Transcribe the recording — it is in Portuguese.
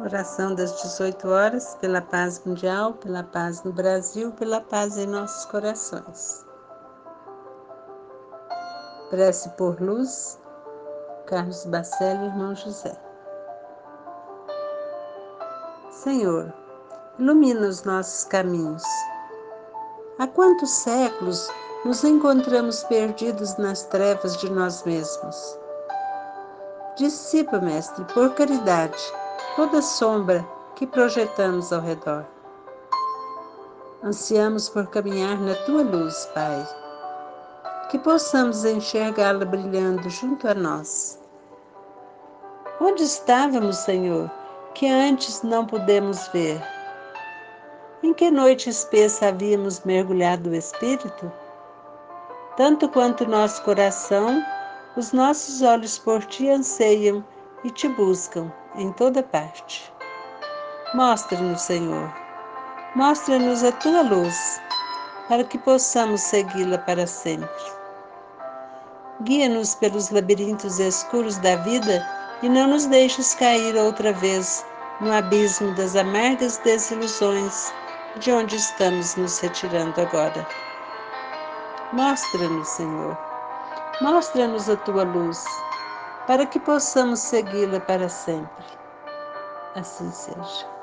Oração das 18 horas, pela paz mundial, pela paz no Brasil, pela paz em nossos corações. Prece por luz, Carlos Bacelli, irmão José. Senhor, ilumina os nossos caminhos. Há quantos séculos nos encontramos perdidos nas trevas de nós mesmos? Dissipa, Mestre, por caridade toda sombra que projetamos ao redor. Ansiamos por caminhar na tua luz, Pai, que possamos enxergá-la brilhando junto a nós. Onde estávamos, Senhor, que antes não pudemos ver? Em que noite espessa havíamos mergulhado o Espírito? Tanto quanto nosso coração, os nossos olhos por ti anseiam e te buscam em toda parte. Mostra-nos, Senhor, mostra-nos a tua luz, para que possamos segui-la para sempre. Guia-nos pelos labirintos escuros da vida e não nos deixes cair outra vez no abismo das amargas desilusões de onde estamos nos retirando agora. Mostra-nos, Senhor, mostra-nos a tua luz para que possamos segui-la para sempre. Assim seja.